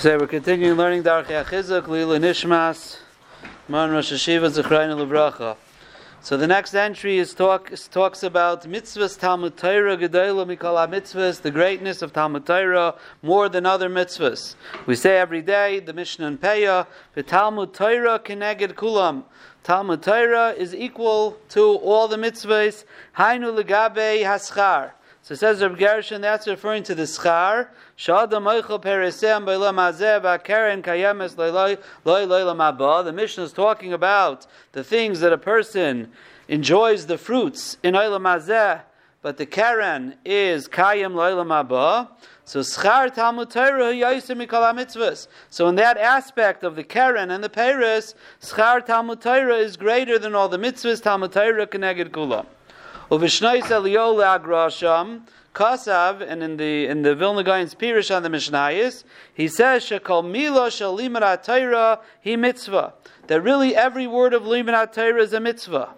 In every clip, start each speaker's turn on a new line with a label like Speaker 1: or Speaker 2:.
Speaker 1: So we're continuing learning Darchei HaChizuk, Lila Nishmas, Man Rosh Hashiva, Zechrein Lebracha. So the next entry is talk talks about mitzvahs Talmud Torah Gedolah Mikol mitzvahs, the greatness of Talmud Torah more than other mitzvahs. We say every day the Mishnah and Peah, the Talmud Torah keneged kulam. Talmud Torah is equal to all the mitzvahs. Hainu legabe haschar. So it says Reb Gershon, that's referring to the schar. The Mishnah is talking about the things that a person enjoys the fruits in Olam Azeh, but the Karen is Kayem Loylam Abba. So schar Talmud Torah Yaisim Mikol mitzvahs. So in that aspect of the Karen and the Paris, schar Talmud Torah is greater than all the mitzvahs. Talmud Torah Keneged Kula. Uvishnois Eliyol Agrasham Kasav, and in the in the Vilna Gaon's Pirish on the Mishnayis, he says Shekol Milo Shalimar Torah he mitzvah. That really every word of Limar Torah is a mitzvah.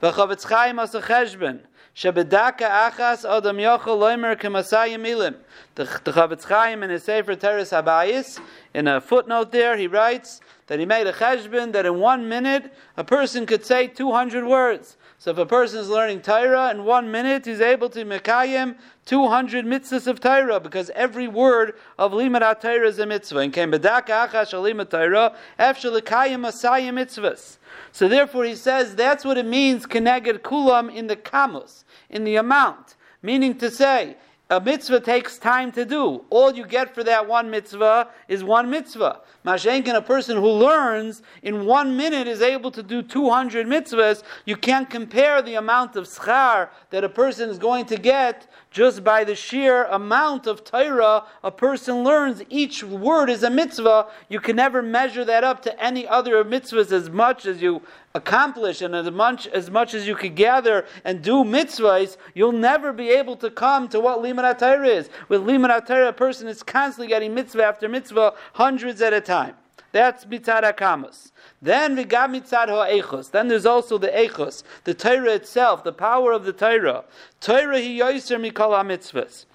Speaker 1: V'chavetz Chaim as a cheshbon. Shebedaka achas adam yochel loimer kemasayim milim. The Chofetz Chaim in his Sefer Toras Habayis, in a footnote there, he writes that he made a cheshbon that in one minute a person could say 200 words. So if a person is learning Torah in one minute, he's able to mekayim 200 mitzvahs of Torah because every word of limud Torah is a mitzvah. And came bedaka achash limud Torah after lekayim asayim mitzvahs. So therefore, he says that's what it means keneged kulam in the kamus in the amount, meaning to say a mitzvah takes time to do. All you get for that one mitzvah is one mitzvah. Mashenkin, a person who learns in one minute is able to do 200 mitzvahs. You can't compare the amount of schar that a person is going to get just by the sheer amount of Torah a person learns. Each word is a mitzvah. You can never measure that up to any other mitzvahs as much as you accomplish and as much as much as you could gather and do mitzvahs, you'll never be able to come to what limud Torah is. With limud Torah, a person is constantly getting mitzvah after mitzvah, hundreds at a time. That's mitzad akamas. Then we got mitzad ha'echos. Then there's also the echos, the Torah itself, the power of the Torah. Torah hi yoiser mikol mitzvahs.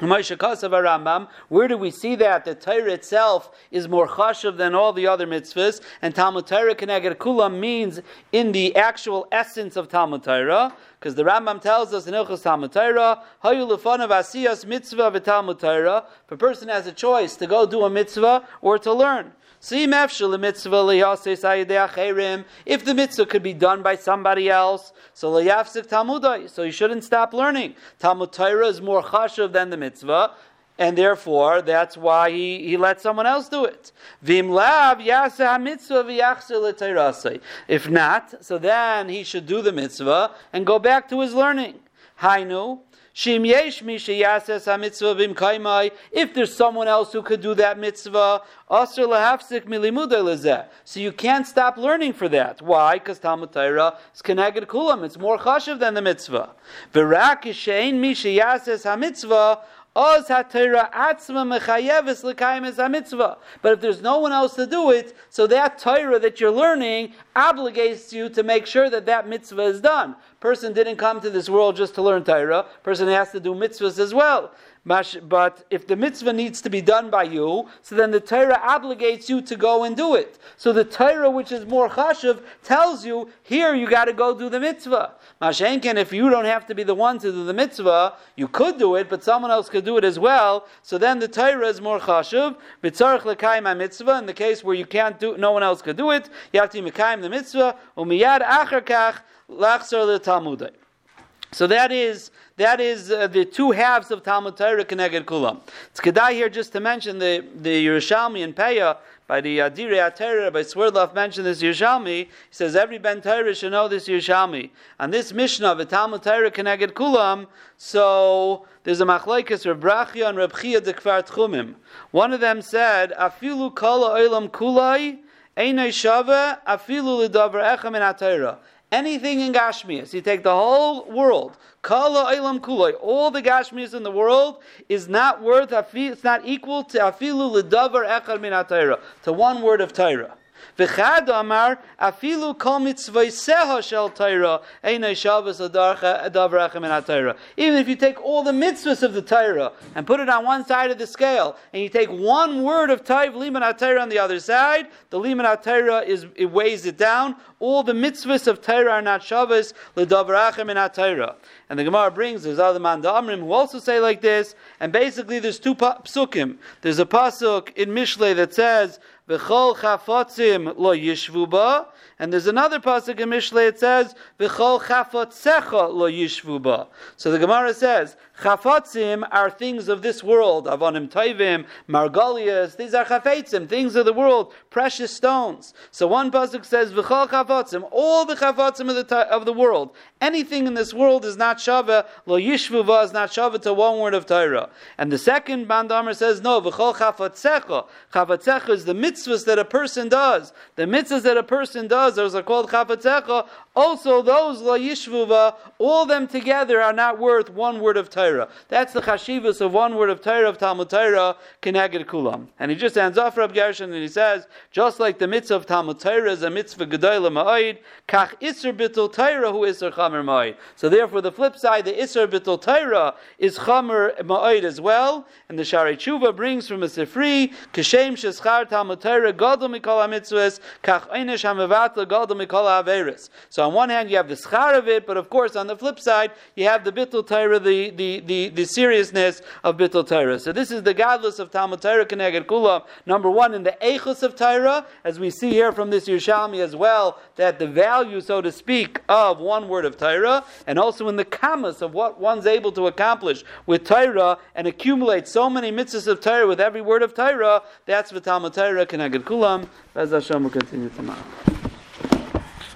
Speaker 1: Where do we see that? The Torah itself is more chashav than all the other mitzvahs, and Talmud Torah Keneged Kulam means in the actual essence of Talmud Torah, because the Rambam tells us in Ilchus Talmud Torah, Hayu lefanav asiyas mitzvah v'Talmud Torah. If a person has a choice to go do a mitzvah or to learn, if the mitzvah could be done by somebody else, so so you shouldn't stop learning. Talmud Torah is more chashuv than the mitzvah, and therefore that's why he, he let someone else do it. If not, so then he should do the mitzvah and go back to his learning. Hainu, if there's someone else who could do that mitzvah, so you can't stop learning for that. Why? Because Talmud Torah is keneged kulam. It's more chashiv than the mitzvah. But if there's no one else to do it, so that Torah that you're learning obligates you to make sure that that mitzvah is done. Person didn't come to this world just to learn Torah. Person has to do mitzvahs as well. But if the mitzvah needs to be done by you, so then the Torah obligates you to go and do it. So the Torah, which is more chashiv, tells you, here you got to go do the mitzvah. Mashenken, if you don't have to be the one to do the mitzvah, you could do it, but someone else could do it as well. So then the Torah is more chashiv. B'tzarech l'kaim mitzvah. In the case where you can't do, no one else could do it, you have to mekayim the mitzvah. Umiyad acher kach lachzor l'talmudai. So that is that is uh, the two halves of Talmud Torah Keneged Kulam. It's Kedai here just to mention the, the Yerushalmi and Peah by the Adire Atera, by Swerdloff mentioned this Yerushalmi. He says every Ben Torah should know this Yerushalmi. And this Mishnah of the Talmud Torah Keneged Kulam, so there's a machlekes Reb Brachia and Reb Chia de Kfar Tchumim. One of them said, Afilu kala olam kulai, einay shava, afilu lidavar echem in Anything in Gashmias, you take the whole world, Kala Eilam Kuloi, all the Gashmias in the world is not worth, it's not equal to Afilu Lidavar Echad Min to one word of Torah. V'chad amar afilu kol mitzvayseha shel Torah einay Shabbos adavrachem in Torah. Even if you take all the mitzvahs of the Torah and put it on one side of the scale, and you take one word of Taiv liman Torah on the other side, the liman Torah is it weighs it down. All the mitzvahs of Torah are not Shabbos ledavrachem in Torah. And the Gemara brings there's other man Amrim who also say like this. And basically, there's two psukim. There's a pasuk in Mishle that says V'chol chafotzim lo yishvu ba. And there's another pasuk in Mishle it says V'chol chafotzecha lo yishvu ba. So the Gemara says Chafatzim are things of this world. Avonim Taivim, Margolias, these are chafetzim, things of the world, precious stones. So one pasuk says, V'chol chafatzim, all the chafatzim of the, of the world. Anything in this world is not shava, lo yishvuva is not shava to one word of Torah. And the second Bandamer says, no, V'chol chafatzecha. Chafatzecha is the mitzvahs that a person does. The mitzvahs that a person does, those are called chafatzecha. Also, those lo yishvuva, all them together are not worth one word of Torah. That's the chashivas of one word of Torah of Talmud Torah keneged kulam. And he just ends off Rab Gershon and he says, just like the mitzvah of Talmud Torah is a mitzvah gedoyla ma'id, kach isser bittul Torah hu isser chamer ma'id. So therefore, the flip side, the isser bittul Torah is chamer ma'id as well. And the Shari Tshuva brings from a Sifri, Kishem sheschar Talmud Torah gadol mikol ha-mitzvahs, kach einish So on one hand, you have the schar of it, but of course, on the flip side, you have the bittul Torah, the, the the, the, seriousness of Bittul Torah. So this is the godless of Talmud Torah Keneged Kula. Number one, in the Eichus of Torah, as we see here from this Yerushalmi as well, that the value, so to speak, of one word of Torah, and also in the kamas of what one's able to accomplish with Torah and accumulate so many mitzvahs of Torah with every word of Torah, that's the Talmud Torah Keneged Kulam. As Hashem will continue tomorrow.